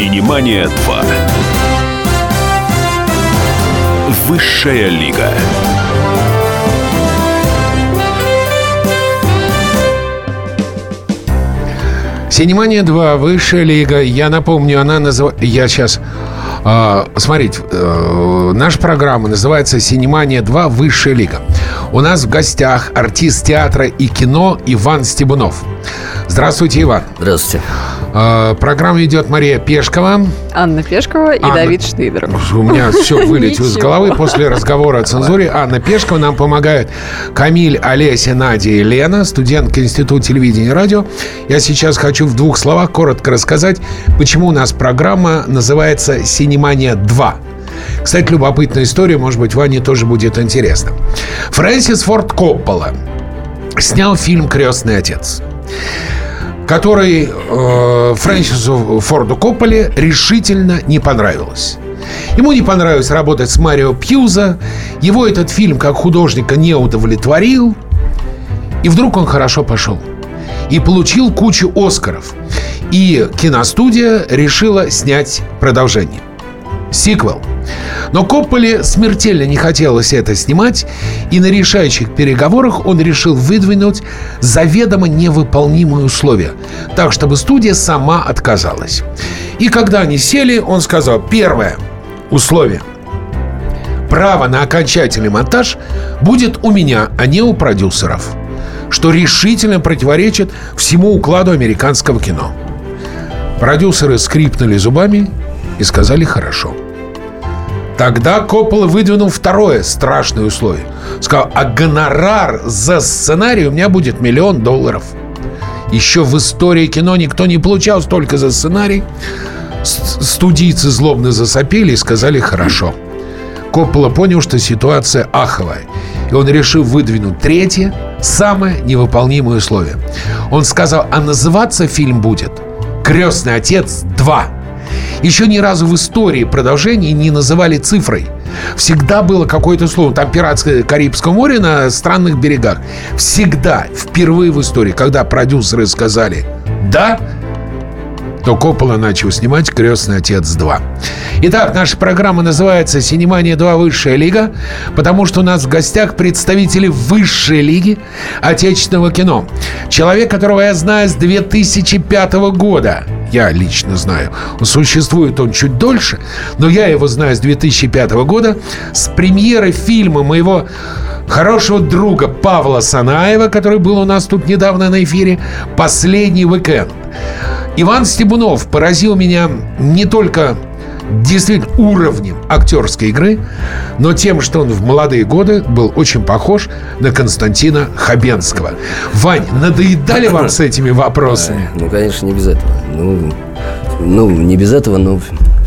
Синемания 2. Высшая лига. Синемания 2, высшая лига. Я напомню, она называется... Я сейчас... Э, смотрите, э, наша программа называется «Синемания 2. Высшая лига». У нас в гостях артист театра и кино Иван Стебунов. Здравствуйте, Иван. Здравствуйте. Э, программа идет Мария Пешкова. Анна Пешкова и Анна- Давид Шнейдеров. У меня все вылетело из головы после разговора о цензуре. Анна Пешкова нам помогает. Камиль, Олеся, Надя и Лена, студентка Института телевидения и радио. Я сейчас хочу в двух словах коротко рассказать, почему у нас программа называется «Синемания 2». Кстати, любопытная история, может быть, Ване тоже будет интересно. Фрэнсис Форд Коппола снял фильм «Крестный отец» который э, Фрэнсису Форду Копполе решительно не понравилось. Ему не понравилось работать с Марио Пьюза, его этот фильм как художника не удовлетворил, и вдруг он хорошо пошел. И получил кучу Оскаров. И киностудия решила снять продолжение. Сиквел. Но Копполе смертельно не хотелось это снимать, и на решающих переговорах он решил выдвинуть заведомо невыполнимые условия, так чтобы студия сама отказалась. И когда они сели, он сказал, первое условие. Право на окончательный монтаж будет у меня, а не у продюсеров, что решительно противоречит всему укладу американского кино. Продюсеры скрипнули зубами и сказали «хорошо». Тогда Коппола выдвинул второе страшное условие. Сказал, а гонорар за сценарий у меня будет миллион долларов. Еще в истории кино никто не получал столько за сценарий. Студийцы злобно засопели и сказали «хорошо». Коппола понял, что ситуация аховая. И он решил выдвинуть третье, самое невыполнимое условие. Он сказал, а называться фильм будет «Крестный отец 2». Еще ни разу в истории продолжений не называли цифрой. Всегда было какое-то слово. Там пиратское Карибское море на странных берегах. Всегда, впервые в истории, когда продюсеры сказали «да», то Коппола начал снимать «Крестный отец 2». Итак, наша программа называется «Синемания 2. Высшая лига», потому что у нас в гостях представители высшей лиги отечественного кино. Человек, которого я знаю с 2005 года. Я лично знаю. Существует он чуть дольше, но я его знаю с 2005 года. С премьеры фильма моего хорошего друга Павла Санаева, который был у нас тут недавно на эфире, «Последний уикенд». Иван Стебунов поразил меня не только действительно уровнем актерской игры, но тем, что он в молодые годы был очень похож на Константина Хабенского. Вань, надоедали вам с этими вопросами? Ну, конечно, не без этого. Ну, ну не без этого, но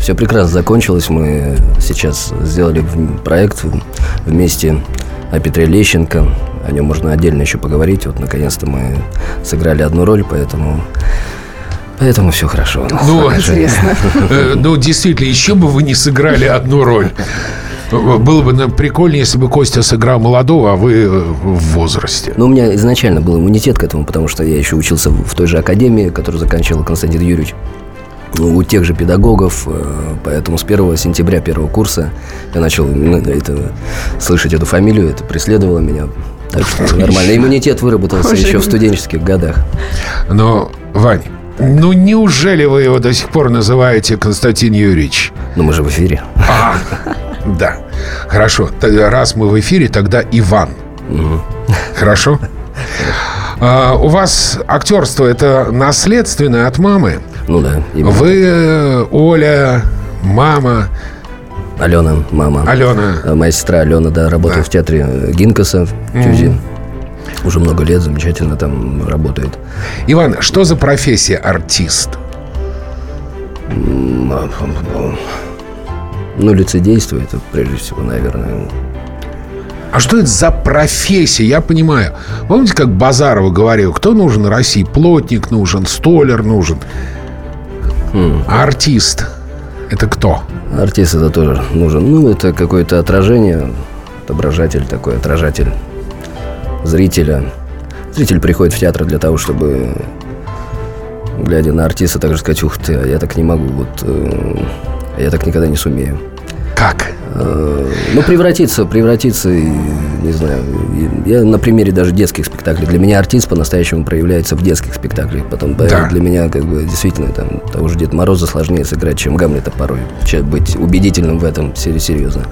все прекрасно закончилось. Мы сейчас сделали проект вместе о Петре Лещенко. О нем можно отдельно еще поговорить. Вот, наконец-то мы сыграли одну роль, поэтому... Поэтому все хорошо. Ну, Интересно. э, ну, действительно, еще бы вы не сыграли одну роль. Было бы нам прикольнее, если бы Костя сыграл молодого, а вы э, в возрасте. Ну, у меня изначально был иммунитет к этому, потому что я еще учился в в той же академии, которую заканчивал Константин Юрьевич. Ну, У тех же педагогов, э, поэтому с 1 сентября первого курса я начал именно это, слышать эту фамилию, это преследовало меня. Так что нормально. Иммунитет выработался Боже еще в студенческих годах. Но, Вань, ну неужели вы его до сих пор называете Константин Юрьевич? Но мы же в эфире. А, да. Хорошо. Раз мы в эфире, тогда Иван. Хорошо? А, у вас актерство это наследственное от мамы. Ну да. именно. Вы, э, Оля, мама, Алена, мама. Алена. А Моя сестра Алена, да, работает Да. в театре э, Гинкаса в Тюзе. Уже много лет замечательно там работает. Иван, что за профессия артист? А, Ну, лицедейство это прежде всего, наверное. А что это за профессия? Я понимаю. Помните, как Базарова говорил, кто нужен России? Плотник нужен, столер нужен. А артист – это кто? Артист это тоже нужен. Ну, это какое-то отражение, отображатель такой, отражатель зрителя. Зритель приходит в театр для того, чтобы глядя на артиста, также сказать, ух ты, а я так не могу, вот э, я так никогда не сумею. Как? Э, ну, превратиться, превратиться, не знаю, я на примере даже детских спектаклей. Для меня артист по-настоящему проявляется в детских спектаклях. Потом Да. для меня, как бы, действительно, там, того же Деда Мороза сложнее сыграть, чем Гамлета порой. Чем быть убедительным в этом, серьезно.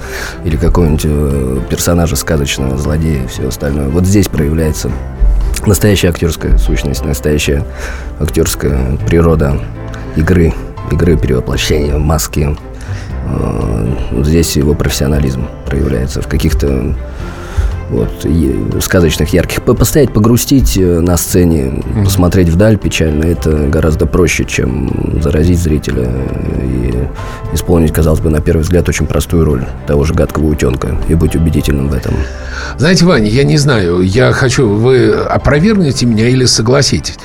Или какого-нибудь э, персонажа сказочного, злодея и все остальное. Вот здесь проявляется настоящая актерская сущность, настоящая актерская природа игры, игры перевоплощения, маски. Э, Здесь его профессионализм проявляется в каких-то вот, сказочных, ярких. По- Постоять, погрустить э, на сцене, посмотреть вдаль печально, это гораздо проще, чем заразить зрителя и исполнить, казалось бы, на первый взгляд, очень простую роль того же гадкого утенка и быть убедительным в этом. Знаете, Ваня, я не знаю, я хочу, вы опровергнете меня или согласитесь.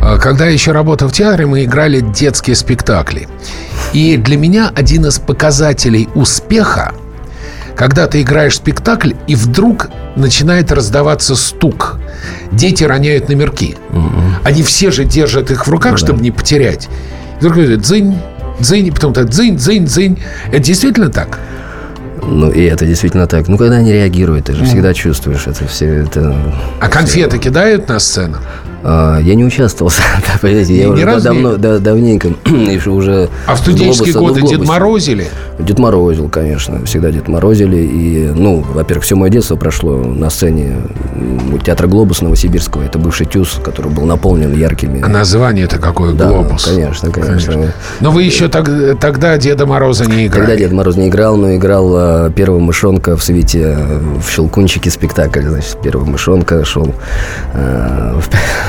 А, Когда я еще работал в театре, мы играли детские спектакли. И для меня один из показателей успеха, когда ты играешь спектакль, и вдруг начинает раздаваться стук. Дети роняют номерки. Они все же держат их в руках, чтобы не потерять. И вдруг говорят, дзынь, дзынь, и потом так дзынь, дзынь, дзынь. Это действительно так? Ну, и это действительно так. Ну, когда они реагируют, ты же всегда чувствуешь это все. Это... А конфеты кидают на сцену? А, я не участвовал, понимаете, я уже давно, да- давненько, еще уже... А в студенческие годы Дед. Морозили? Дед Морозил, конечно, всегда Дед Морозили. И, ну, во-первых, все мое детство прошло на сцене театра «Глобус» Новосибирского. Это бывший ТЮЗ, который был наполнен яркими... А название-то какое? Да, Глобус. конечно, конечно. Но вы еще тог- тогда Деда Мороза не играли. Тогда Дед Мороз не играл, но играл а, первого мышонка в свете в Щелкунчике спектакль. Значит, первого мышонка шел а,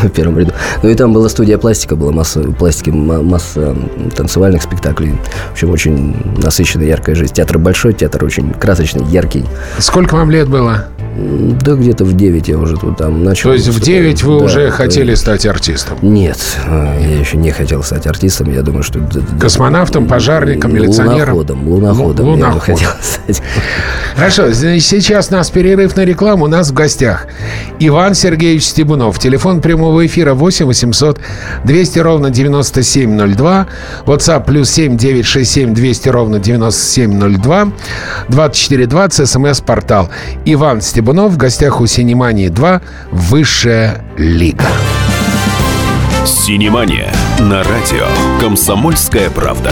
в, первом ряду. Ну и там была студия пластика, была масса пластики, ма- масса танцевальных спектаклей. В общем, очень насыщенная, яркая жизнь. Театр большой, театр очень красочный, яркий. Сколько вам лет было? Да где-то в 9 я уже тут там начал. То есть в выступать. 9 вы Да, уже да. хотели стать артистом? Нет, а, я еще не хотел стать артистом. Я думаю, что... Космонавтом, пожарником, милиционером? Луноходом, луноходом. Лу- я бы луноходом. хотел стать. Хорошо, сейчас у нас перерыв на рекламу. У нас в гостях Иван Сергеевич Стебунов. Телефон прямого эфира 8 800 200 ровно 9702. WhatsApp плюс 7 967 200 ровно 9702. 2420 смс-портал. Иван Стебунов в гостях у Синемании 2. Высшая лига. Синемания на радио «Комсомольская правда».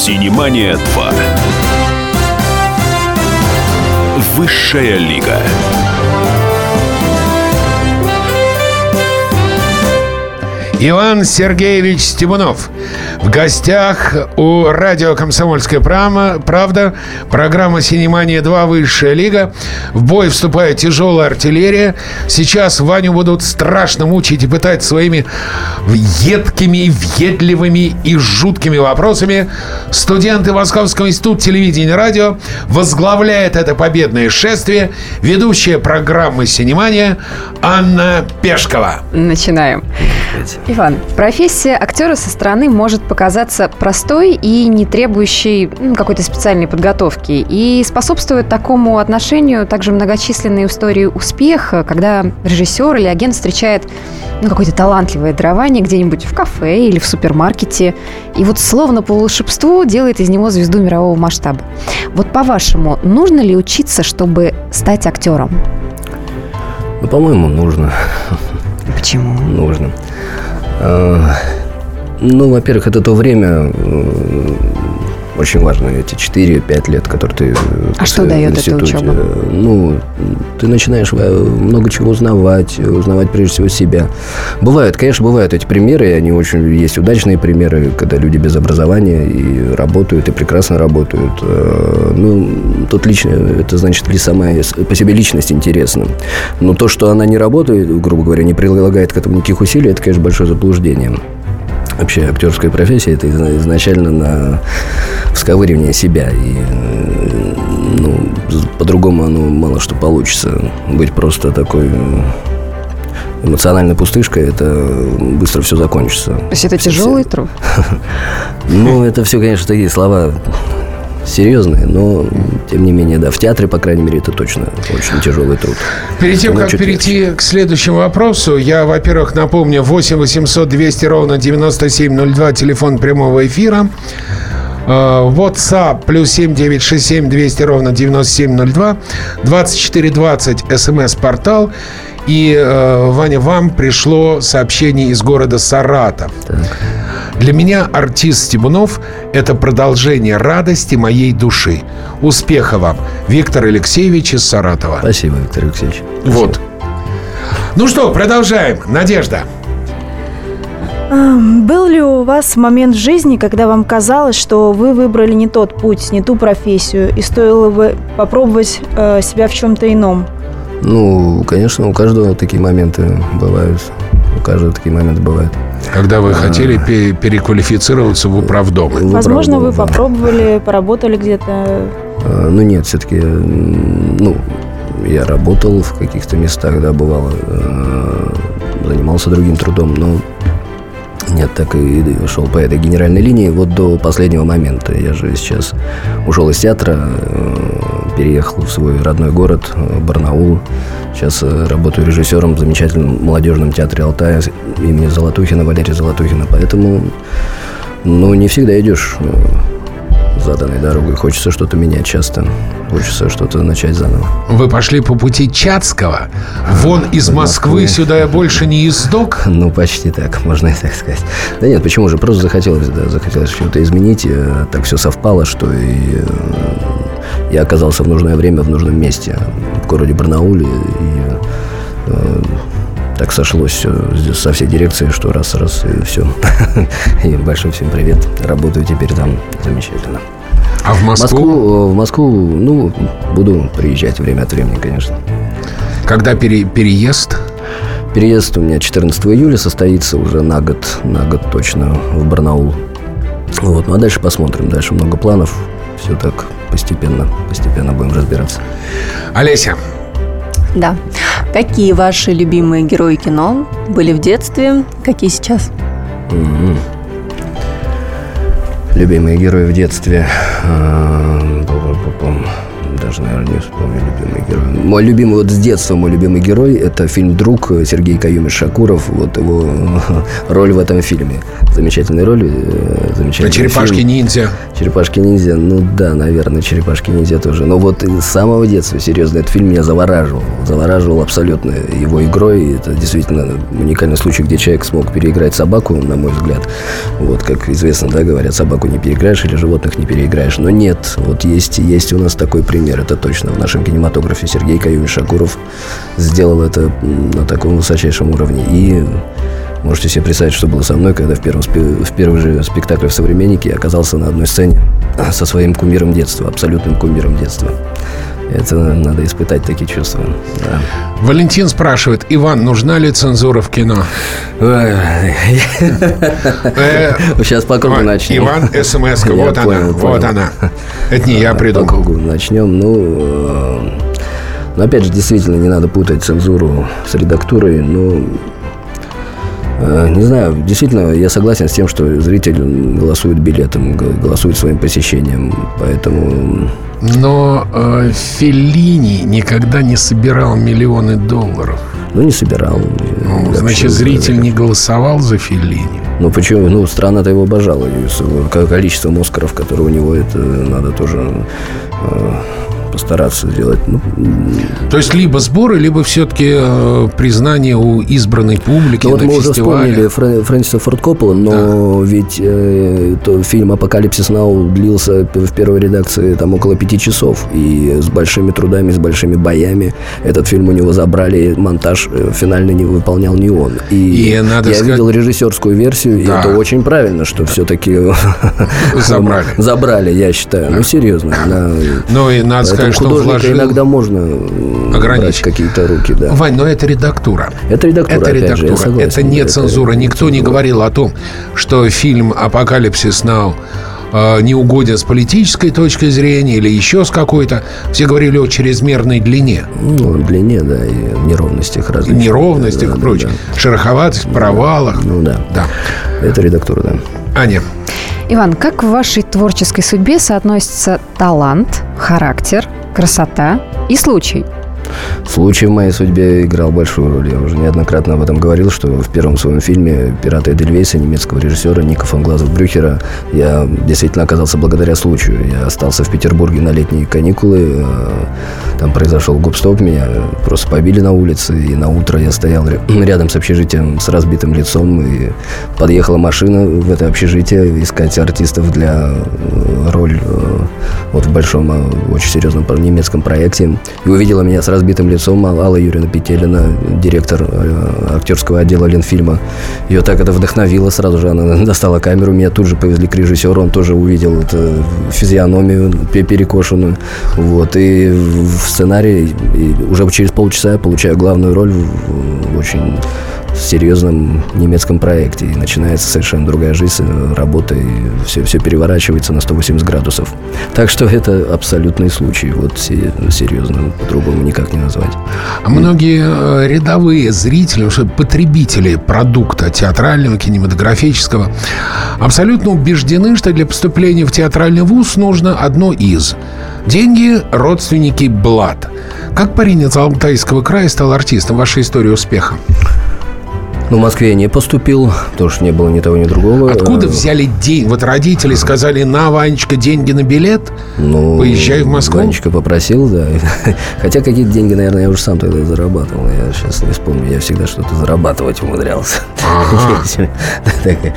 Синемания 2. Высшая лига. Иван Сергеевич Стебунов. В гостях у радио «Комсомольская правда». Программа «Синемания-2. Высшая лига». В бой вступает тяжелая артиллерия. Сейчас Ваню будут страшно мучить и пытать своими едкими, въедливыми и жуткими вопросами. Студенты Московского института телевидения и радио возглавляет это победное шествие ведущая программы «Синемания» Анна Пешкова. Начинаем. Иван, профессия актера со стороны может показаться простой и не требующей м, какой-то специальной подготовки. И способствует такому отношению также многочисленные истории успеха, когда режиссер или агент встречает ну, какое-то талантливое дарование где-нибудь в кафе или в супермаркете. И вот словно по волшебству делает из него звезду мирового масштаба. Вот по-вашему, нужно ли учиться, чтобы стать актером? Ну, по-моему, нужно. Почему? нужно. А, Ну, во-первых, это то время, э, очень важно эти 4-5 лет, которые ты... А что дает эта учеба? Ну, ты начинаешь много чего узнавать, узнавать прежде всего себя. Бывают, конечно, бывают эти примеры, и они очень... Есть удачные примеры, когда люди без образования и работают, и прекрасно работают. Ну, тут лично, это значит, ли сама по себе личность интересна. Но то, что она не работает, грубо говоря, не прилагает к этому никаких усилий, это, конечно, большое заблуждение. Вообще актерская профессия – это изначально на всковыривание себя. И ну, по-другому оно мало что получится. Быть просто такой эмоциональной пустышкой, это быстро все закончится. То есть это тяжелый труд? Ну, это все, конечно, такие слова серьезные, но тем не менее, да, в театре, по крайней мере, это точно очень тяжелый труд. Перед тем, как перейти легче. к следующему вопросу, я, во-первых, напомню, 8 800 200 ровно 9702, телефон прямого эфира. Э, WhatsApp плюс 7 967 200 ровно 9702, 2420 смс-портал. И, э, Ваня, вам пришло сообщение из города Саратов. Так. Для меня артист Стебунов – это продолжение радости моей души. Успеха вам. Виктор Алексеевич из Саратова. Спасибо, Виктор Алексеевич. Спасибо. Вот. Ну что, продолжаем. Надежда. Был ли у вас момент в жизни, когда вам казалось, что вы выбрали не тот путь, не ту профессию, и стоило бы попробовать э, себя в чем-то ином? Ну, конечно, у каждого такие моменты бывают. У каждого такие моменты бывают. Когда вы хотели переквалифицироваться в управдом. Возможно, вы попробовали, поработали где-то? А, ну нет, все-таки, ну, я работал в каких-то местах, да, бывало, э, занимался другим трудом, но нет, так и шел по этой генеральной линии вот до последнего момента. Я же сейчас ушел из театра, э, переехал в свой родной город, э, Барнаул. Сейчас э, работаю режиссером в замечательном молодежном театре Алтая имени Золотухина, Валерия Золотухина. Поэтому, ну, не всегда идешь заданной дорогой. Хочется что-то менять часто. Хочется что-то начать заново. Вы пошли по пути Чацкого? Вон из Москвы, Москвы сюда я больше не ездок? Ну, почти так, можно и так сказать. Да нет, почему же? Просто захотелось, да, захотелось что-то изменить. Э, так все совпало, что и э, я оказался в нужное время в нужном месте. В городе Барнауле. И э, так сошлось все со всей дирекцией, что раз-раз и все. И большой всем привет. Работаю теперь там замечательно. А в Москву? Москву в Москву, ну, буду приезжать время от времени, конечно. Когда пере, переезд? Переезд у меня 14 июля состоится уже на год, на год точно в Барнаул. Вот, ну а дальше посмотрим. Дальше много планов. Все так постепенно, постепенно будем разбираться. Олеся. Да. Какие ваши любимые герои кино были в детстве, какие сейчас? Mm-hmm. Любимые герои в детстве. Даже, наверное, не вспомню любимый герой. Мой любимый, вот с детства мой любимый герой – это фильм «Друг» Сергей Каюмиш Шакуров. Вот его роль в этом фильме. Замечательная роль. Э, замечательный «Черепашки-ниндзя». «Черепашки-ниндзя», ну да, наверное, «Черепашки-ниндзя» тоже. Но вот с самого детства, серьезно, этот фильм меня завораживал. Завораживал абсолютно его игрой. Это действительно уникальный случай, где человек смог переиграть собаку, на мой взгляд. Вот, как известно, да, говорят, собаку не переиграешь или животных не переиграешь. Но нет, вот есть, есть у нас такой пример это точно в нашем кинематографе. Сергей Каюмиш Шакуров сделал это на таком высочайшем уровне. И можете себе представить, что было со мной, когда в первом, в первом же спектакле в «Современнике» оказался на одной сцене со своим кумиром детства, абсолютным кумиром детства. Это надо испытать такие чувства. Да. Валентин спрашивает, Иван, нужна ли цензура в кино? Сейчас по кругу начнем. Иван, смс вот она, вот она. Это не я придумал. По кругу начнем. Ну, э, но опять же, действительно, не надо путать цензуру с редактурой. Ну, Э, не знаю, действительно, я согласен с тем, что зритель голосует билетом, голосует своим посещением, поэтому... Но э, Феллини никогда не собирал миллионы долларов. Ну, не собирал. Ну, значит, зритель не голосовал за Феллини. Ну, почему? Ну, страна-то его обожала. Количество Оскаров, которые у него, это надо тоже э, постараться сделать. Ну, То есть либо сборы, либо все-таки э, признание у избранной публики ну, вот на мы уже фестивале. вспомнили Фрэ- Фрэнсиса Форд Коппола, но ведь э, то, фильм «Апокалипсис Нау» длился в первой редакции там около пяти часов. И с большими трудами, с большими боями этот фильм у него забрали, монтаж э, финальный не выполнял не он. И, И надо я сказать- видел режиссерскую версию, Да. и это очень правильно, что все-таки Забрали. забрали, я считаю. Ну, серьезно. на- Ну и надо Поэтому сказать, что художника вложил... иногда можно Ограничить. какие-то руки, да. Вань, но это редактура. Это редактура, Это опять же, редактура. согласен. это не Это цензура. Никто не говорил о том, что фильм «Апокалипсис Нау» э, не угоден с политической точки зрения или еще с какой-то. Все говорили о чрезмерной длине, Ну, длине, да, и неровностях различных. неровностях Да, и да, прочее, да. шероховатость, провалах. Ну да, Да. это редактура, да. Аня, Иван, как в вашей творческой судьбе соотносятся талант, характер, красота и случай? Случай в моей судьбе играл большую роль. Я уже неоднократно об этом говорил, что в первом своем фильме «Пираты Эдельвейса» немецкого режиссера Ника фон Глазов Брюхера я действительно оказался благодаря случаю. Я остался в Петербурге на летние каникулы. э, Там произошел губстоп, меня просто побили на улице. И на утро я стоял ря- рядом с общежитием с разбитым лицом. И подъехала машина в это общежитие искать артистов для э, роль э, вот в большом, э, очень серьезном немецком проекте. И увидела меня с разбитым лицом Ал- Алла Юрьевна Петелина, директор э, актерского отдела Ленфильма. Ее так это вдохновило. Сразу же она достала камеру, меня тут же повезли к режиссеру. Он тоже увидел это физиономию пе- перекошенную. Вот. И в сценарии и уже через полчаса я получаю главную роль в, серьезном немецком проекте. И начинается совершенно другая жизнь, работа, и все, все переворачивается на 180 градусов. Так что это абсолютный случай. Вот се- серьезно, по-другому никак не назвать. а многие э, рядовые зрители, уже потребители продукта театрального, кинематографического, абсолютно убеждены, что для поступления в театральный вуз нужно одно из. Деньги – родственники блат. Как парень из Алтайского края стал артистом? Ваша история успеха. Но в Москве я не поступил, потому что не было ни того, ни другого. Откуда взяли деньги? Вот родители сказали, на, Ванечка, деньги на билет. Ну, Поезжай в Москву. Ванечка попросил, да. Хотя какие-то деньги, наверное, я уже сам тогда зарабатывал. Я сейчас не вспомню. Я всегда что-то зарабатывать умудрялся. Такая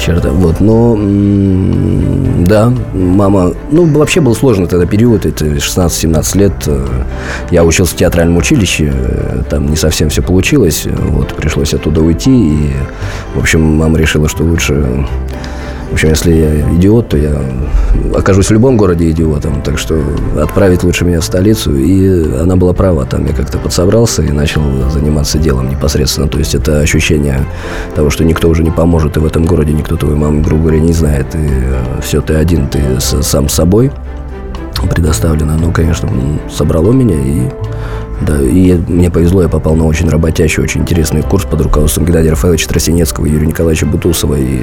черта. Вот, но м, да, мама... Ну, вообще был сложный тогда период. Это 16-17 лет. Э, Я учился в театральном училище. э, Там не совсем все получилось. Вот, пришлось оттуда уйти. И, в общем, мама решила, что лучше в общем, если я идиот, то я окажусь в любом городе идиотом. Так что отправить лучше меня в столицу. И она была права. Там я как-то подсобрался и начал заниматься делом непосредственно. То есть это ощущение того, что никто уже не поможет, и в этом городе никто твою маму, грубо говоря, не знает. И все, ты один, ты сам собой предоставлено. Оно, конечно, собрало меня и да, и мне повезло, я попал на очень работящий, очень интересный курс под руководством Геннадия Рафаэловича Тросинецкого, Юрия Николаевича Бутусова и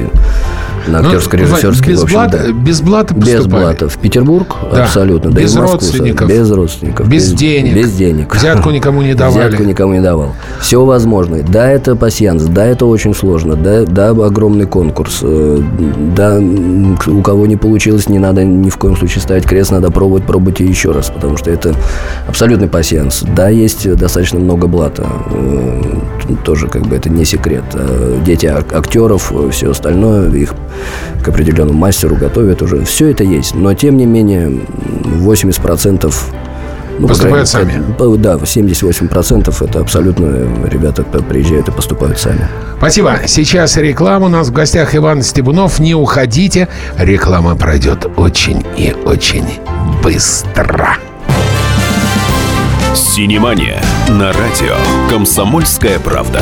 на Ну, актерско-режиссерский. без в общем, блата, да. без блата Без поступали. блата. В Петербург Да. абсолютно. Да и Без в Москву, родственников. Без родственников. Без денег. Без денег. Взятку никому не давали. Взятку никому не давал. Все возможно. Да, это пасьянс, да, это очень сложно, да, да, огромный конкурс. э, Да, у кого не получилось, не надо ни в коем случае ставить крест, надо пробовать, пробуйте еще раз, потому что это абсолютный пасьянс. Да, есть достаточно много блата. э, Тоже как бы это не секрет. Э, Дети ак- актеров, все остальное, их к определенному мастеру готовят уже. Все это есть. Но, тем не менее, 80% ну, по Поступают крайней по- Да, 78% это абсолютно э, ребята приезжают и поступают сами. Спасибо. Сейчас реклама. У нас в гостях Иван Стебунов. Не уходите. Реклама пройдет очень и очень быстро. Синемания на радио «Комсомольская правда».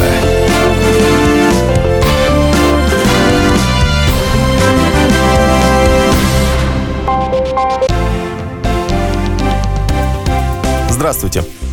Здравствуйте,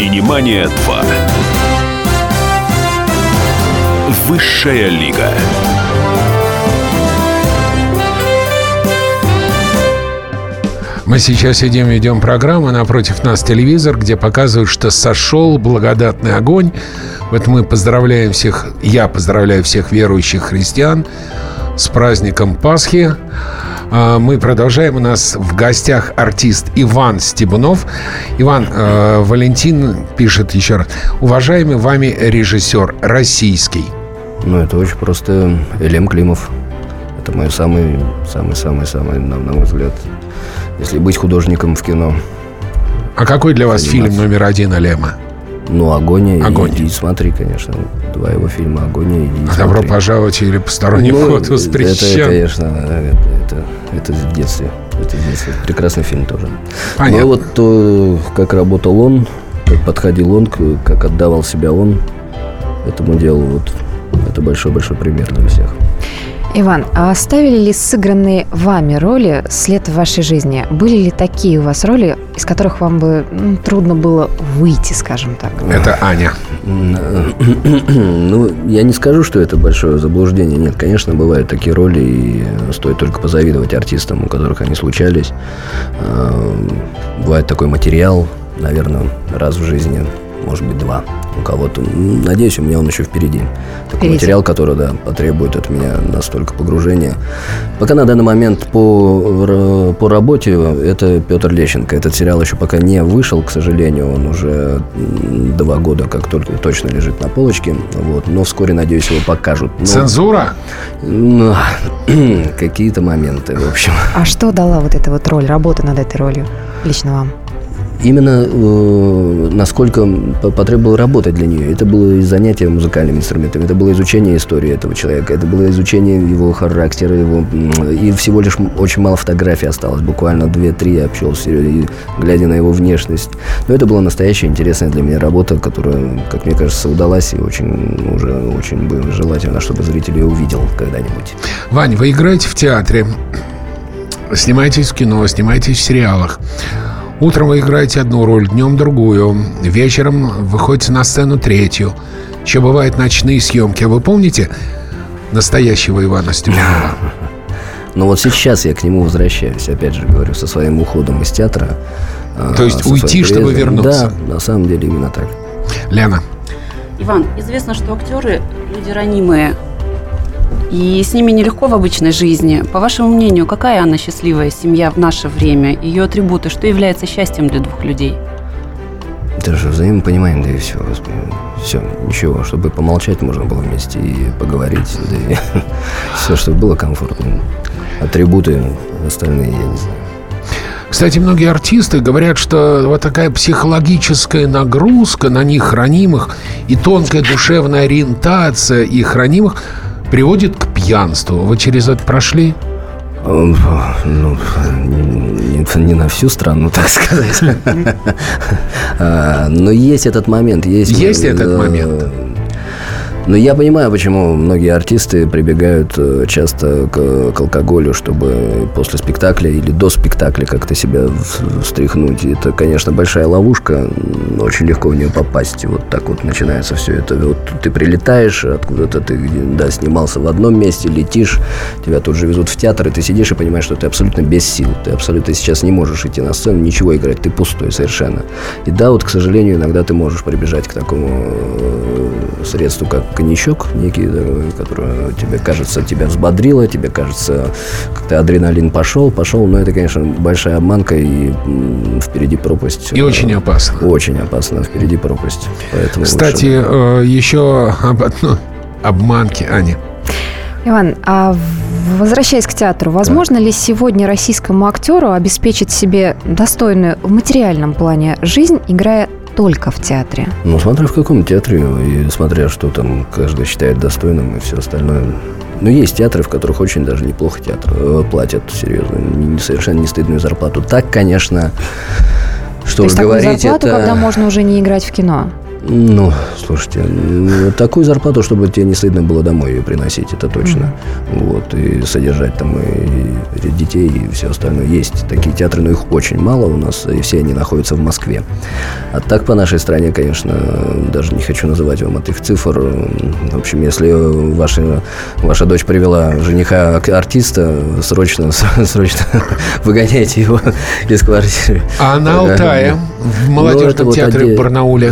Синемания 2. Высшая лига. Мы сейчас сидим, ведем программу, напротив нас телевизор, где показывают, что сошел благодатный огонь. Вот мы поздравляем всех, я поздравляю всех верующих христиан с праздником Пасхи. А, мы продолжаем. У нас в гостях артист Иван Стебунов. Иван, э, Валентин пишет еще раз. Уважаемый вами режиссер российский. Ну, это очень просто Элем Климов. Это мой самый, самый, самый, самый, на, на мой взгляд, если быть художником в кино. А какой для вас фильм номер один Алема? Ну, «Агония». «Агония». Иди смотри, конечно. Два его фильма «Агония» иди а «Добро пожаловать» или «Посторонний ну, вход» воспрещен. Это, конечно, это, это, это в детстве. Это в детстве. Прекрасный фильм тоже. Понятно. Но вот то, как работал он, как подходил он, как отдавал себя он этому делу, вот это большой-большой пример для всех. Иван, а оставили ли сыгранные вами роли след в вашей жизни? Были ли такие у вас роли, из которых вам бы ну, трудно было выйти, скажем так? Это Аня. Ну, я не скажу, что это большое заблуждение. Нет, конечно, бывают такие роли, и стоит только позавидовать артистам, у которых они случались. А, бывает такой материал, наверное, раз в жизни, может быть, два у кого-то. Надеюсь, у меня он еще впереди. Такой впереди. материал, который, да, потребует от меня настолько погружения. Пока на данный момент по, по работе это Петр Лещенко. Этот сериал еще пока не вышел, к сожалению. Он уже два года как только точно лежит на полочке. Вот. Но вскоре, надеюсь, его покажут. Но... Цензура? Ну, какие-то моменты, в общем. А что дала вот эта вот роль, работа над этой ролью лично вам? Именно э, насколько потребовало работать для нее. Это было занятие музыкальными инструментами, это было изучение истории этого человека, это было изучение его характера, его и всего лишь очень мало фотографий осталось, буквально 2-3 я общался, и, глядя на его внешность. Но это была настоящая интересная для меня работа, которая, как мне кажется, удалась и очень уже очень бы желательно, чтобы зритель ее увидел когда-нибудь. Вань, вы играете в театре, снимаетесь в кино, снимаетесь в сериалах. Утром вы играете одну роль, днем другую, вечером выходите на сцену третью. Еще бывают ночные съемки. А вы помните настоящего Ивана Степанова? Но вот сейчас я к нему возвращаюсь, опять же говорю, со своим уходом из театра. А, То есть уйти, чтобы вернуться? Да, на самом деле именно так. Лена. Иван, известно, что актеры люди ранимые, и с ними нелегко в обычной жизни. По вашему мнению, какая она счастливая семья в наше время? Ее атрибуты, что является счастьем для двух людей? Это же взаимопонимание, да и все, господи. Все, ничего, чтобы помолчать можно было вместе и поговорить, да и все, чтобы было комфортно. Атрибуты остальные, я не знаю. Кстати, многие артисты говорят, что вот такая психологическая нагрузка на них хранимых и тонкая душевная ориентация их хранимых – приводит к пьянству. Вы через это прошли? Ну, не, не на всю страну, так сказать. А, но есть этот момент. Есть, есть этот момент. Но я понимаю, почему многие артисты прибегают э, часто к, к алкоголю, чтобы после спектакля или до спектакля как-то себя встряхнуть. И это, конечно, большая ловушка, очень легко в нее попасть. И вот так вот начинается все это. Вот ты прилетаешь, откуда-то ты да, снимался в одном месте, летишь, тебя тут же везут в театр, и ты сидишь и понимаешь, что ты абсолютно без сил. Ты абсолютно сейчас не можешь идти на сцену, ничего играть, ты пустой совершенно. И да, вот, к сожалению, иногда ты можешь прибежать к такому э, средству, как коньячок некий, который тебе кажется, тебя взбодрило, тебе кажется, как-то адреналин пошел, пошел, но это, конечно, большая обманка и впереди пропасть. И очень опасно. Очень опасно, впереди пропасть. Поэтому Кстати, лучше... Э, еще об одной обманке, Аня. Иван, а возвращаясь к театру, возможно да. ли сегодня российскому актеру обеспечить себе достойную в материальном плане жизнь, играя только в театре? Ну, смотря в каком театре, и смотря, что там каждый считает достойным и все остальное. Но есть театры, в которых очень даже неплохо театр э, платят, серьезно, совершенно не стыдную зарплату. Так, конечно, что То есть говорить, зарплату, это... когда можно уже не играть в кино? Ну, слушайте, ну, такую зарплату, чтобы тебе не стыдно было домой ее приносить, это точно. Вот, и содержать там и, и детей, и все остальное. Есть такие театры, но их очень мало у нас, и все они находятся в Москве. А так по нашей стране, конечно, даже не хочу называть вам этих цифр. В общем, если ваша, ваша дочь привела жениха артиста, срочно, срочно выгоняйте его из квартиры. А на Алтае, в Ну, молодежном вот театре оде- в Барнауле?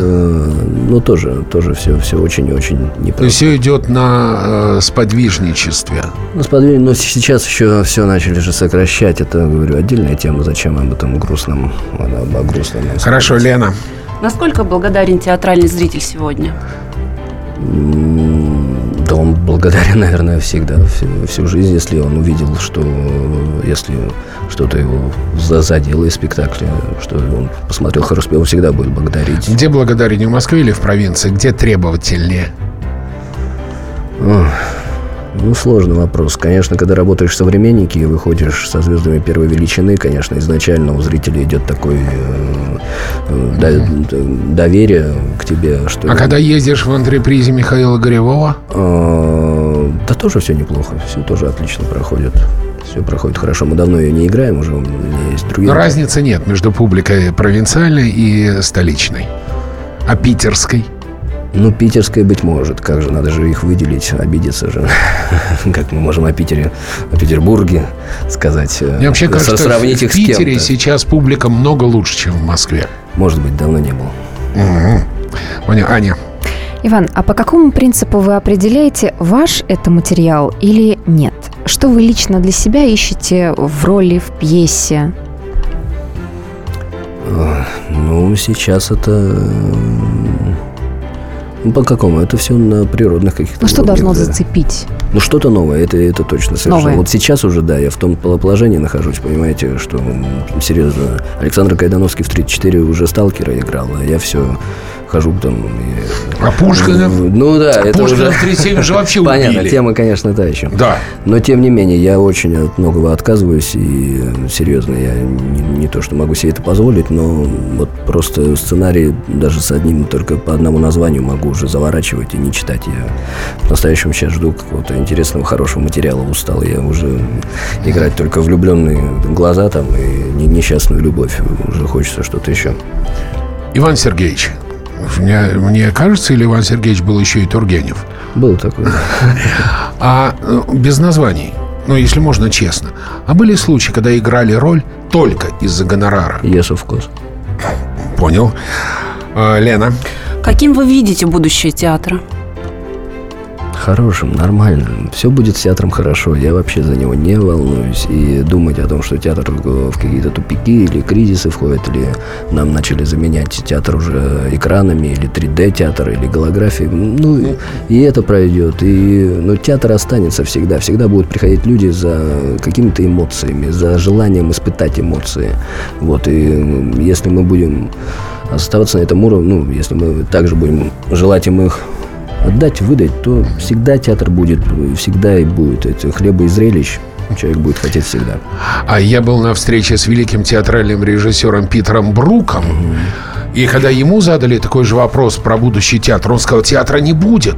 Ну, тоже, тоже все, все очень и очень То есть непросто. все идет на э, сподвижничестве. Ну, сподвиг- но сейчас еще все начали же сокращать. Это, говорю, отдельная тема. Зачем об этом грустном, об, о грустном. Хорошо, Лена. Насколько благодарен театральный зритель сегодня? М, Да он благодарен, наверное, всегда, всю, всю жизнь, если он увидел, что если что-то его за- задело из спектакля, что он посмотрел хорошо, он всегда будет благодарить. Где благодарение, в Москве или в провинции? Где требовательнее? Ну, сложный вопрос. Конечно, когда работаешь в «Современнике» и выходишь со звездами первой величины, конечно, изначально у зрителя идет такое э, э, до- доверие к тебе, что... А когда ездишь в антрепризе Михаила Горевого? Э, Да тоже все неплохо, все тоже отлично проходит. Все проходит хорошо. Мы давно ее не играем, уже у меня есть другие... Но разницы нет между публикой провинциальной и столичной. А питерской? Ну, питерская, быть может. Как же, надо же их выделить, обидеться же. Как мы можем о Питере, о Петербурге сказать. э, Мне вообще с- кажется, сравнить в их с Питере сейчас публика много лучше, чем в Москве. Может быть, давно не был. Мгм. Понял. Аня, Иван, а по какому принципу вы определяете, ваш это материал или нет? Что вы лично для себя ищете в роли, в пьесе? Ну, сейчас это... Ну, по какому? Это все на природных каких-то Ну что уровнях, должно да. зацепить? Ну, что-то новое, это, это точно совершенно. Новое. Вот сейчас уже, да, я в том положении нахожусь, понимаете, что, серьезно, Александр Кайдановский в 34 уже сталкера играл, а я все хожу там... и- а Пушкина? Ну да, это Пушкина уже... в 37 же вообще Понятно, убили. тема, конечно, та еще. Да. Но, тем не менее, я очень от многого отказываюсь, и э, серьезно, я не, не то, что могу себе это позволить, но вот просто сценарий даже с одним, только по одному названию могу уже заворачивать и не читать. Я по-настоящему сейчас жду какого-то интересного, хорошего материала, устал. Я уже играть только влюбленные глаза там и не- несчастную любовь. Уже хочется что-то еще. Иван Сергеевич. Мне, мне кажется, или Иван Сергеевич был еще и Тургенев? Был такой. А э, без названий, ну, если можно честно. А были случаи, когда играли роль только из-за гонорара? Yes, of course. Понял. А, Лена. Каким вы видите будущее театра? Хорошим, нормальным. Все будет с театром хорошо. Я вообще за него не волнуюсь. И думать о том, что театр в какие-то тупики или кризисы входит, или нам начали заменять театр уже экранами, или 3D-театр, или голографией. Ну, и, и это пройдет. И, но театр останется всегда. Всегда будут приходить люди за какими-то эмоциями, за желанием испытать эмоции. Вот. И если мы будем оставаться на этом уровне, ну, если мы также будем желать им их отдать, выдать, то всегда театр будет, всегда и будет. Это хлеба и зрелищ человек будет хотеть всегда. А я был на встрече с великим театральным режиссером Питером Бруком. И когда ему задали такой же вопрос про будущий театр, он сказал, театра не будет.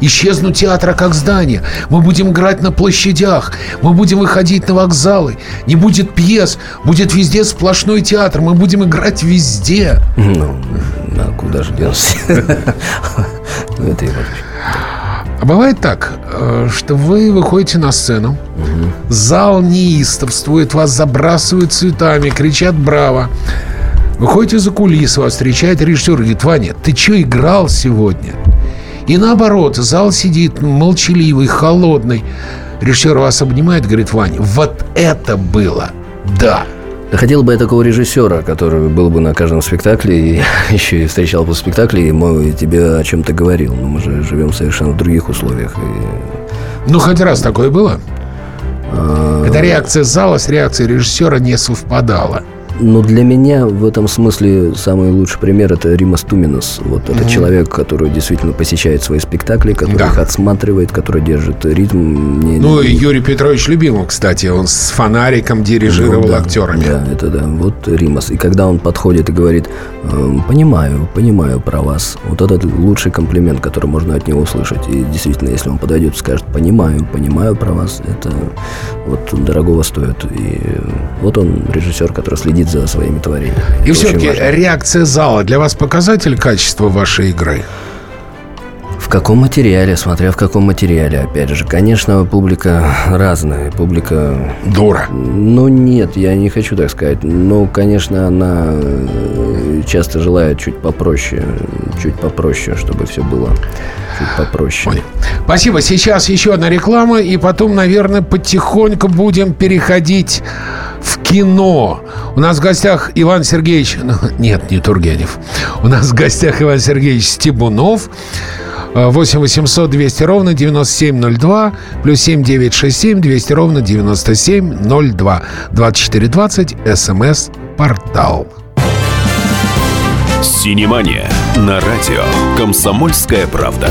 Исчезнут театра как здание. Мы будем играть на площадях. Мы будем выходить на вокзалы. Не будет пьес. Будет везде сплошной театр. Мы будем играть везде. Ну, а куда же делся? Ну, это его. А бывает так, э, что вы выходите на сцену, зал неистовствует, вас забрасывают цветами, кричат «Браво!». Выходите за кулисы, вас встречает режиссер и говорит, Ваня, ты что играл сегодня? И наоборот, зал сидит молчаливый, холодный. Режиссер вас обнимает, говорит, Ваня, вот это было, да. Да хотел бы я такого режиссера, который был бы на каждом спектакле и еще и встречал по спектакле и мой, тебе о чем-то говорил. Но мы же живем совершенно в других условиях. И, Ну, хоть раз такое было? а, Когда реакция зала с реакцией режиссера не совпадала. Но для меня в этом смысле самый лучший пример это Римас Туминас. Вот это Мгм. человек, который действительно посещает свои спектакли, который Да. их отсматривает, который держит ритм. Мне- Ну, и Юрий Петрович Любимов, кстати, он с фонариком дирижировал Ну, да, актерами. Да, это да. Вот Римас. И когда он подходит и говорит, «Эм, понимаю, понимаю про вас. Вот этот лучший комплимент, который можно от него услышать. И действительно, если он подойдет и скажет, понимаю, понимаю про вас, это вот дорогого стоит. И вот он режиссер, который следит за своими творениями. И все-таки реакция зала для вас показатель качества вашей игры? В каком материале, смотря в каком материале, опять же. Конечно, публика разная. Публика... Дура. Ну, нет, я не хочу так сказать. Ну, конечно, она э, часто желает чуть попроще. Чуть попроще, чтобы все было чуть попроще. Понял. Спасибо. Сейчас еще одна реклама, и потом, наверное, потихоньку будем переходить в кино. У нас в гостях Иван Сергеевич... ну, Нет, не Тургенев. У нас в гостях Иван Сергеевич Стебунов. Э, 8 800 200 ровно 9702 плюс 7 967 200 ровно 9702 2420 смс-портал. Синемания на радио «Комсомольская правда».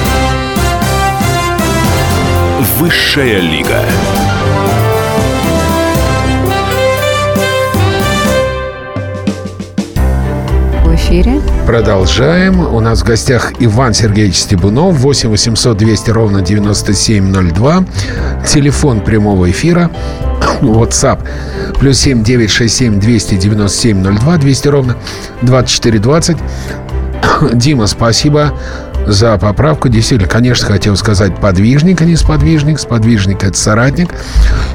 Высшая лига. В эфире. Продолжаем. У нас в гостях Иван Сергеевич Стебунов. 8 800 200 ровно 9702. Телефон прямого эфира. WhatsApp. Плюс 7 967 297 02 200 ровно 2420. Дима, спасибо за поправку. Действительно, конечно, хотел сказать подвижник, а не сподвижник. Сподвижник – это соратник.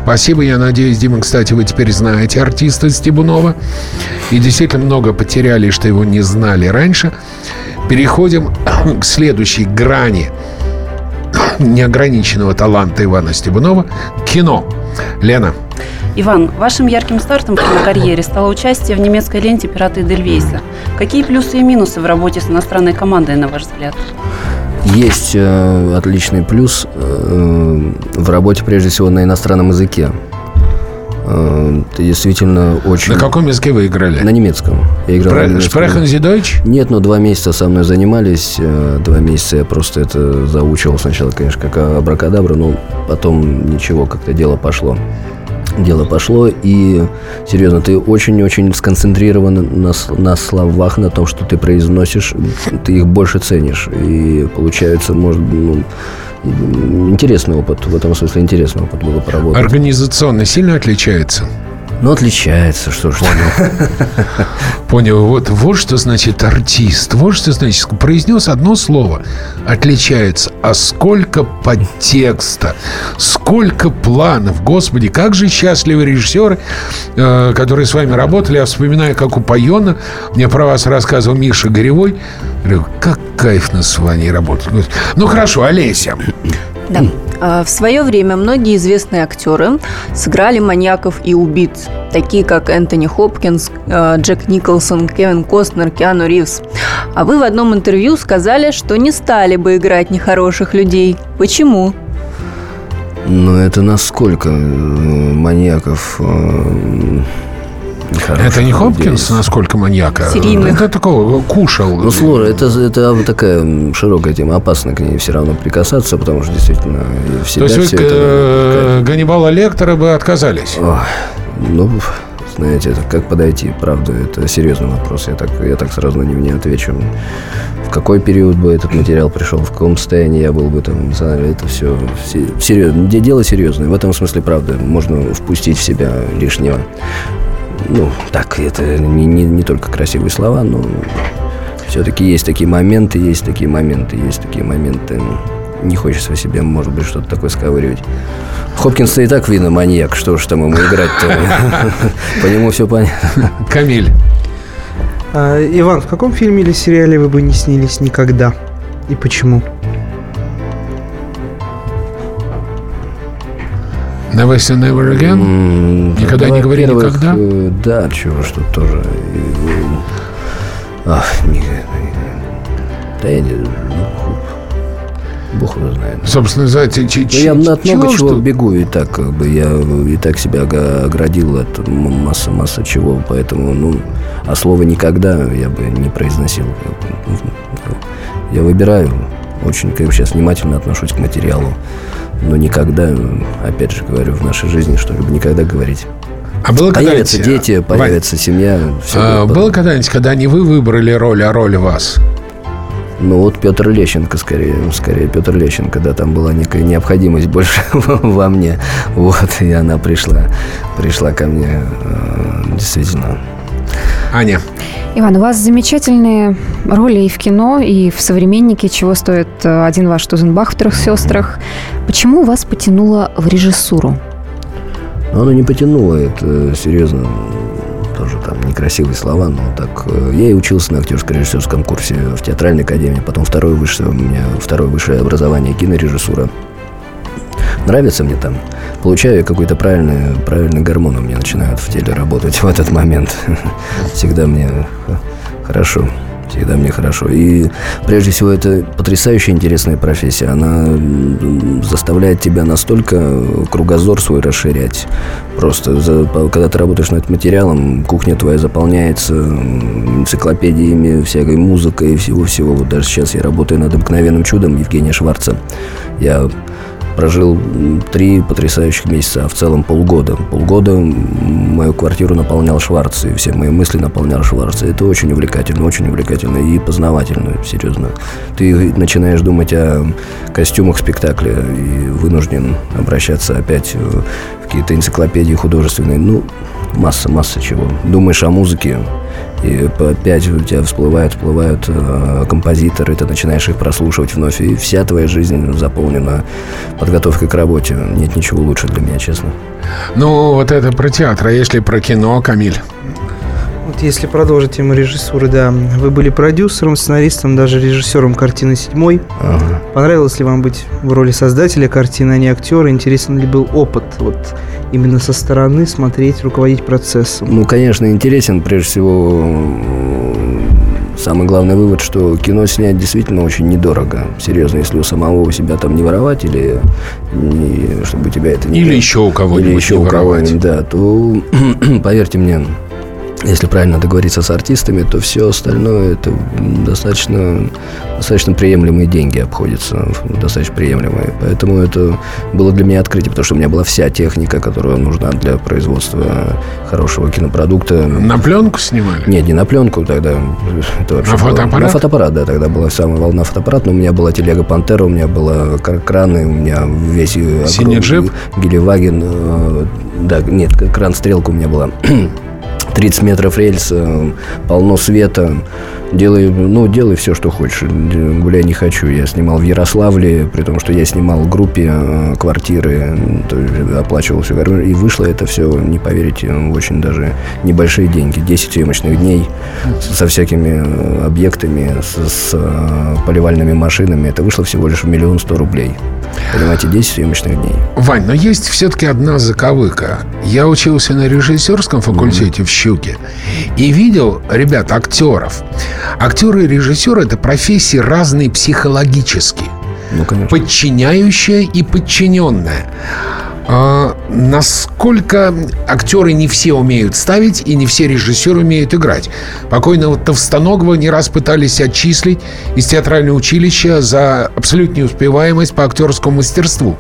Спасибо. Я надеюсь, Дима, кстати, вы теперь знаете артиста Стебунова. И действительно много потеряли, что его не знали раньше. Переходим к следующей грани неограниченного таланта Ивана Стебунова – кино. Лена. Иван, вашим ярким стартом в кинокарьере стало участие в немецкой ленте «Пираты Эдельвейса». Какие плюсы и минусы в работе с иностранной командой, на ваш взгляд? Есть э, отличный плюс э, в работе, прежде всего, на иностранном языке. Э, ты действительно очень... На каком языке вы играли? На немецком. Я играл на немецком. Sprechen Sie Deutsch? Нет, но два месяца со мной занимались. э, Два месяца я просто это заучивал сначала, конечно, как абракадабра, но потом ничего, как-то дело пошло. Дело пошло, и серьезно, ты очень-очень сконцентрирован на, на словах, на том, что ты произносишь, ты их больше ценишь. И получается, может, ну, интересный опыт, в этом смысле интересный опыт было поработать. Организационно сильно отличается? Ну, отличается, что ж. Понял. Вот, вот что значит артист. Вот что значит. Произнес одно слово. Отличается. А сколько подтекста. Сколько планов. Господи, как же счастливы режиссеры, э, которые с вами работали. Я вспоминаю, как упоенно мне про вас рассказывал Миша Горевой. Говорю, как кайфно с вами работать. Ну, хорошо, Олеся. Да. А, В свое время многие известные актеры сыграли маньяков и убийц, такие как Энтони Хопкинс, э, Джек Николсон, Кевин Костнер, Киану Ривз. А вы в одном интервью сказали, что не стали бы играть нехороших людей. Почему? Ну, это насколько э, маньяков... э, нехороших Это не? Хопкинс, насколько маньяка? Серийных. Это такого, кушал. Ну, сложно. Это, это такая широкая тема. Опасно к ней все равно прикасаться, потому что действительно в То есть вы все к- это... э, Ганнибала Лектора бы отказались? Ой, ну, знаете, это как подойти, правда, это серьезный вопрос. Я так, я так сразу на него не отвечу. В какой период бы этот материал пришел, в каком состоянии я был бы там, это все серьезно. Дело серьезное. В этом смысле, правда, можно впустить в себя лишнего. Ну, так, это не, не, не только красивые слова, но все-таки есть такие моменты, есть такие моменты, есть такие моменты. не хочется себе, может быть, что-то такое сковыривать. Хопкинс и так видно маньяк, что ж там ему играть-то? По нему все понятно. Камиль. А, Иван, в каком фильме или сериале вы бы не снились никогда? И почему? Never say never again? Никогда не говори никогда? Э, да, чего, что тоже. Ах, не, да я не... Ну, Бог его знает. Собственно, знаете, ну, я от много чего что? бегу, и так как бы я и так себя оградил от массы массы чего, поэтому, ну, а слово никогда я бы не произносил. Я выбираю, очень, как сейчас внимательно отношусь к материалу, но никогда, опять же говорю, в нашей жизни что-либо никогда говорить. А было появятся дети, появится Вань, семья. Все а, было когда-нибудь, когда не вы выбрали роль, а роль вас? Ну вот Петр Лещенко скорее, скорее Петр Лещенко, да, там была некая необходимость больше во мне, вот, и она пришла, пришла ко мне, э, действительно. Аня. Иван, у вас замечательные роли и в кино, и в «Современнике», чего стоит э, один ваш Тузенбах в «Трех сестрах». Почему вас потянуло в режиссуру? Ну, оно не потянуло, это серьезно тоже там некрасивые слова, но так. Э, я и учился на актерско-режиссерском курсе в театральной академии, потом второе высшее, у меня второе высшее образование кинорежиссура. Нравится мне там. Получаю какой-то правильный, правильный гормон у меня начинают в теле работать в этот момент. Всегда мне хорошо всегда мне хорошо. И прежде всего это потрясающе интересная профессия. Она заставляет тебя настолько кругозор свой расширять. Просто за, когда ты работаешь над материалом, кухня твоя заполняется энциклопедиями, всякой музыкой и всего-всего. Вот даже сейчас я работаю над обыкновенным чудом Евгения Шварца. Я Прожил три потрясающих месяца, а в целом полгода. Полгода мою квартиру наполнял Шварц, и все мои мысли наполнял Шварц. Это очень увлекательно, очень увлекательно и познавательно, серьезно. Ты начинаешь думать о костюмах спектакля и вынужден обращаться опять в какие-то энциклопедии художественные. Ну, масса, масса чего. Думаешь о музыке, и опять у тебя всплывают, всплывают э, композиторы, ты начинаешь их прослушивать вновь, и вся твоя жизнь заполнена подготовкой к работе. Нет ничего лучше для меня, честно. Ну, вот это про театр, а если про кино, Камиль? Вот если продолжить тему режиссуры, да, вы были продюсером, сценаристом, даже режиссером картины «Седьмой». Ага. Понравилось ли вам быть в роли создателя картины, а не актера? Интересен ли был опыт вот именно со стороны смотреть, руководить процессом? Ну, конечно, интересен. Прежде всего, самый главный вывод, что кино снять действительно очень недорого. Серьезно, если у самого у себя там не воровать или не, чтобы тебя это не... Или еще у кого-нибудь Или еще у кого-нибудь, да, то, поверьте мне, если правильно договориться с артистами, то все остальное это достаточно, достаточно приемлемые деньги обходятся, достаточно приемлемые. Поэтому это было для меня открытие, потому что у меня была вся техника, которая нужна для производства хорошего кинопродукта. На пленку снимали? Нет, не на пленку тогда. Это на фотоаппарат? Было, на фотоаппарат, да, тогда была самая волна фотоаппарат, но у меня была телега Пантера, у меня была краны, у меня весь... Синий джип? Гелеваген, э, да, нет, кран Стрелка у меня была 30 метров рельса, полно света. Делай, ну, делай все, что хочешь. Гуляй не хочу. Я снимал в Ярославле, при том, что я снимал в группе э, квартиры, то есть оплачивал все. И вышло это все, не поверите, очень даже небольшие деньги. 10 съемочных дней со всякими э, объектами, с, с э, поливальными машинами. Это вышло всего лишь в миллион сто рублей. Понимаете, 10 съемочных дней. Вань, но есть все-таки одна заковыка. Я учился на режиссерском факультете mm-hmm. в Щуке и видел, ребят, актеров. Актеры и режиссеры – это профессии разные психологически. Ну, конечно. Подчиняющая и подчиненная. А, насколько актеры не все умеют ставить и не все режиссеры умеют играть. Покойного Товстоногова не раз пытались отчислить из театрального училища за абсолютную неуспеваемость по актерскому мастерству.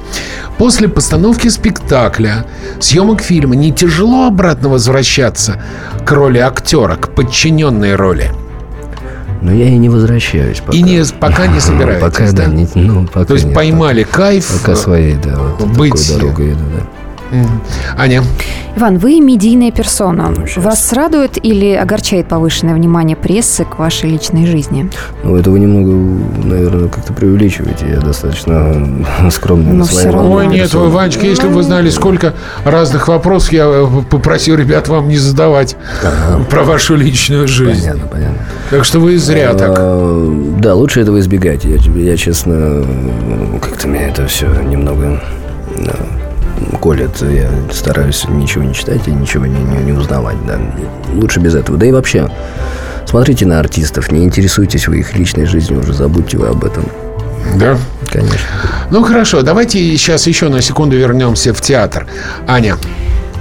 После постановки спектакля, съемок фильма не тяжело обратно возвращаться к роли актера, к подчиненной роли – но я и не возвращаюсь пока. И не, пока не собираетесь, пока, да? Не, ну, пока То есть нет, поймали пока, кайф. Пока своей, да. Вот быть... такой дорогой иду, да. Аня? Иван, вы медийная персона. Ну, Вас радует или огорчает повышенное внимание прессы к вашей личной жизни? Ну, это вы немного, наверное, как-то преувеличиваете. Я достаточно скромный Но на своей Ой, нет, вы, Ванечка, если бы вы знали, сколько разных вопросов я э, попросил ребят вам не задавать ага. про вашу личную жизнь. Понятно, понятно. Так что вы зря так. А, да, лучше этого избегать. Я, я честно, как-то меня это все немного колет, я стараюсь ничего не читать и ничего не, не, не узнавать, да. Лучше без этого. Да и вообще, смотрите на артистов, не интересуйтесь вы их личной жизнью, уже забудьте вы об этом. Да? Конечно. Ну хорошо, давайте сейчас еще на секунду вернемся в театр. Аня.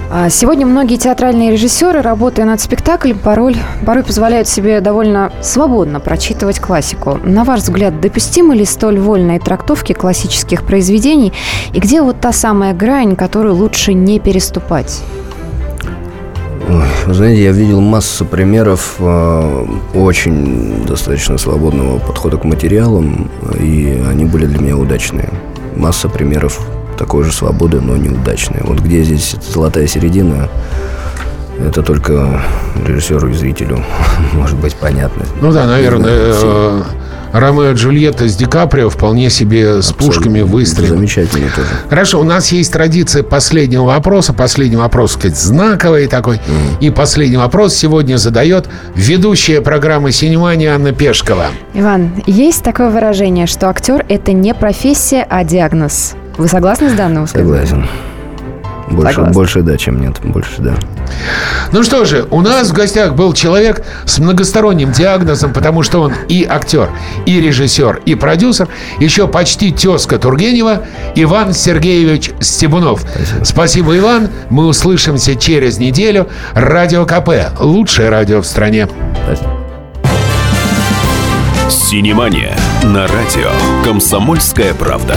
А сегодня многие театральные режиссеры, работая над спектаклем, порой, порой позволяют себе довольно свободно прочитывать классику. На ваш взгляд, допустимы ли столь вольные трактовки классических произведений? И где вот та самая грань, которую лучше не переступать? Знаете, я видел массу примеров э, очень достаточно свободного подхода к материалам, и они были для меня удачные. Масса примеров такой же свободы, но неудачной. Вот где здесь золотая середина, это только режиссеру и зрителю может быть понятно. Ну да, наверное, э, Ромео и Джульетта с Ди Каприо вполне себе с Абсолютно. пушками выстрелили. Замечательно тоже. Хорошо, у нас есть традиция последнего вопроса. Последний вопрос, так сказать, знаковый такой. Mm. И последний вопрос сегодня задает ведущая программы «Синемания» Анна Пешкова. Иван, есть такое выражение, что актер – это не профессия, а диагноз. Вы согласны с данным высказыванием? Согласен. Больше, больше да, чем нет. Больше да. Ну что же, у нас в гостях был человек с многосторонним диагнозом, потому что он и актер, и режиссер, и продюсер, еще почти тезка Тургенева, Иван Сергеевич Стебунов. Спасибо. Спасибо, Иван. Мы услышимся через неделю. Радио КП. Лучшее радио в стране. Спасибо. Синемания на радио «Комсомольская правда».